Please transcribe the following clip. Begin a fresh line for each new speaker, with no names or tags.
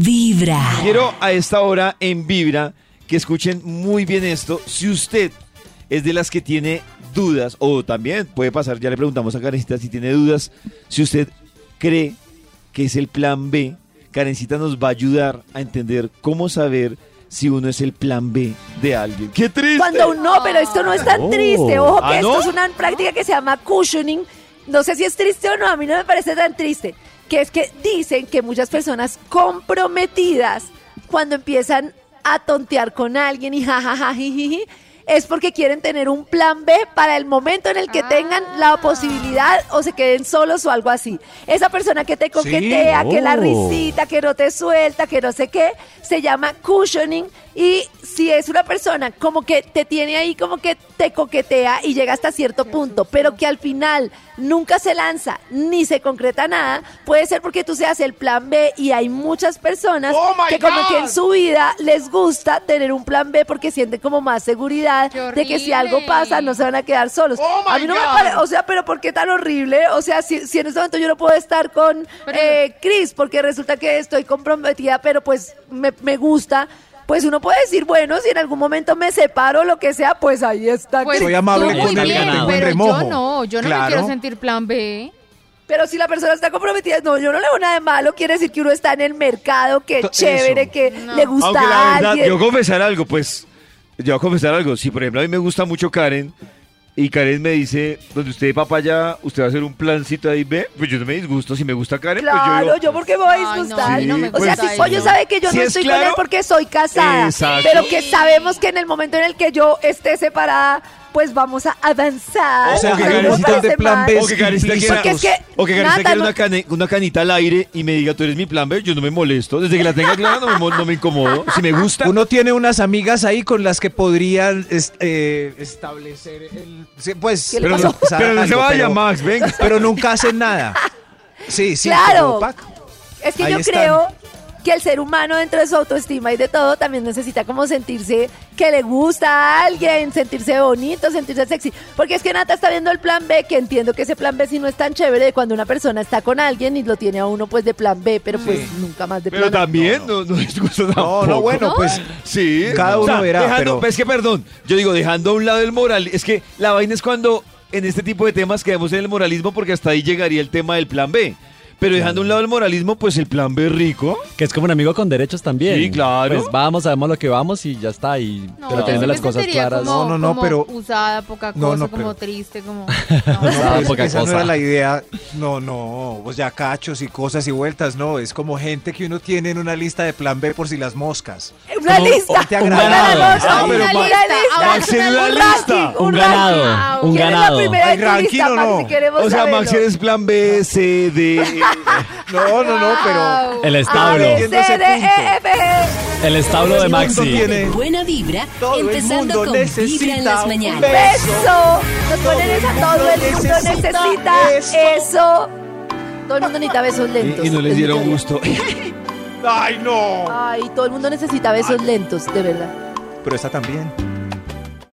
Vibra.
Quiero a esta hora en Vibra que escuchen muy bien esto. Si usted es de las que tiene dudas, o también puede pasar, ya le preguntamos a Karencita si tiene dudas, si usted cree que es el plan B, Karencita nos va a ayudar a entender cómo saber si uno es el plan B de alguien. ¡Qué triste!
Cuando uno, pero esto no es tan
Oh.
triste. Ojo que
¿Ah,
esto
no?
es una práctica que se llama cushioning. No sé si es triste o no, a mí no me parece tan triste. Que es que dicen que muchas personas comprometidas, cuando empiezan a tontear con alguien y jajaja, jijiji, es porque quieren tener un plan B para el momento en el que tengan la posibilidad o se queden solos o algo así. Esa persona que te coquetea, que la risita, que no te suelta, que no sé qué, se llama cushioning y si es una persona como que te tiene ahí, como que te coquetea y llega hasta cierto punto, pero que al final nunca se lanza ni se concreta nada, puede ser porque tú seas el plan B y hay muchas personas
Oh
que como que en su vida les gusta tener un plan B porque sienten como más seguridad
¡Qué
de que si algo pasa no se van a quedar solos.
Oh
a mí no me parece, o sea, pero ¿por qué tan horrible? O sea, si, si en este momento yo no puedo estar con eh, Chris porque resulta que estoy comprometida, pero pues me, me gusta. Pues uno puede decir, bueno, si en algún momento me separo o lo que sea, pues ahí está.
Pues,
Chris.
Soy amable
tú
con el
bien,
ganado.
pero
remojo.
yo no, yo no me quiero sentir plan B.
Pero si la persona está comprometida, no, yo no le veo nada de malo. Quiere decir que uno está en el mercado, que
To-
chévere,
eso.
que
No.
le gusta
Aunque la
a alguien.
yo confesar algo, pues, yo voy a confesar algo. Si, por ejemplo, a mí me gusta mucho Karen y Karen me dice, donde usted de papaya, usted va a hacer un plancito ahí, ve, pues yo no me disgusto. Si me gusta Karen,
Claro,
pues yo...
yo porque me voy a
Ay, no,
disgustar.
no me
o sea, si. Pollo sabe que yo
Si
no
es
estoy con él
claro,
porque soy casada,
Exacto.
pero que sabemos que en el momento en el que yo esté separada, pues vamos a avanzar.
O sea,
que
que
A mí no me
necesitas de plan. B.
O que Karencita quiera,
Porque es que,
o que Karencita
Nata,
quiera
no-
una, cane- una canita al aire y me diga, tú eres mi plan B, yo no me molesto. Desde que la tenga clara no me, no me incomodo. Si me gusta,
Uno tiene unas amigas ahí con las que podrían eh, establecer el... Pues,
¿Qué le
pero,
pasó?
no, pero no se vaya,
pero-
Max, venga.
Pero nunca hacen nada. Sí, sí.
Claro. Es que
Ahí
yo
están.
creo que el ser humano dentro de su autoestima y de todo también necesita como sentirse que le gusta a alguien, sentirse bonito, sentirse sexy. Porque es que Nata está viendo el plan B, que entiendo que ese plan B sí no es tan chévere de cuando una persona está con alguien y lo tiene a uno pues de plan B, pero pues
Sí.
nunca más de
Pero
plan A.
también no, no, es gusto
No,
tampoco.
no, bueno, pues...
Sí.
Cada uno verá,
Dejando,
pero-
Es que, perdón, yo digo, dejando a un lado el moral, es que la vaina es cuando en este tipo de temas quedamos en el moralismo porque hasta ahí llegaría el tema del plan B. Pero dejando a un lado el moralismo, pues el plan B rico.
Que es como un amigo con derechos también.
Sí, claro.
Pues vamos, sabemos lo que vamos y ya está. Y
No,
pero teniendo las cosas claras.
Como,
No, no, no,
como
pero-
Usada, poca
No,
cosa,
no,
como
pero-
triste, como.
Ah,
Esa-
poca
esa no era la idea. No, no, pues ya cachos y cosas y vueltas, no. Es como gente que uno tiene en una lista de plan B por si las moscas.
Una
Como,
lista.
¿o te
una
agrada?
ganadora,
Ah, pero
una
Max-
lista. Un
ganado,
ranking.
un
¿Quién es la
ganado.
primera
¿Hay
en tu
ranking
lista,
o
Max,
no?
si queremos
O sea,
saberlo?
Max eres plan B, C, D.
No, no, no, pero.
El establo.
E, G.
El establo de Maxi.
tiene-
Buena vibra, empezando con Vibra en las mañanas.
beso.
Beso. Nos ponen esa. Todo el mundo
necesita eso.
Todo el mundo necesita besos lentos.
Y, y no les dieron gusto.
¡Ay, no!
Ay, todo el mundo necesita besos lentos, de verdad.
Pero esta también.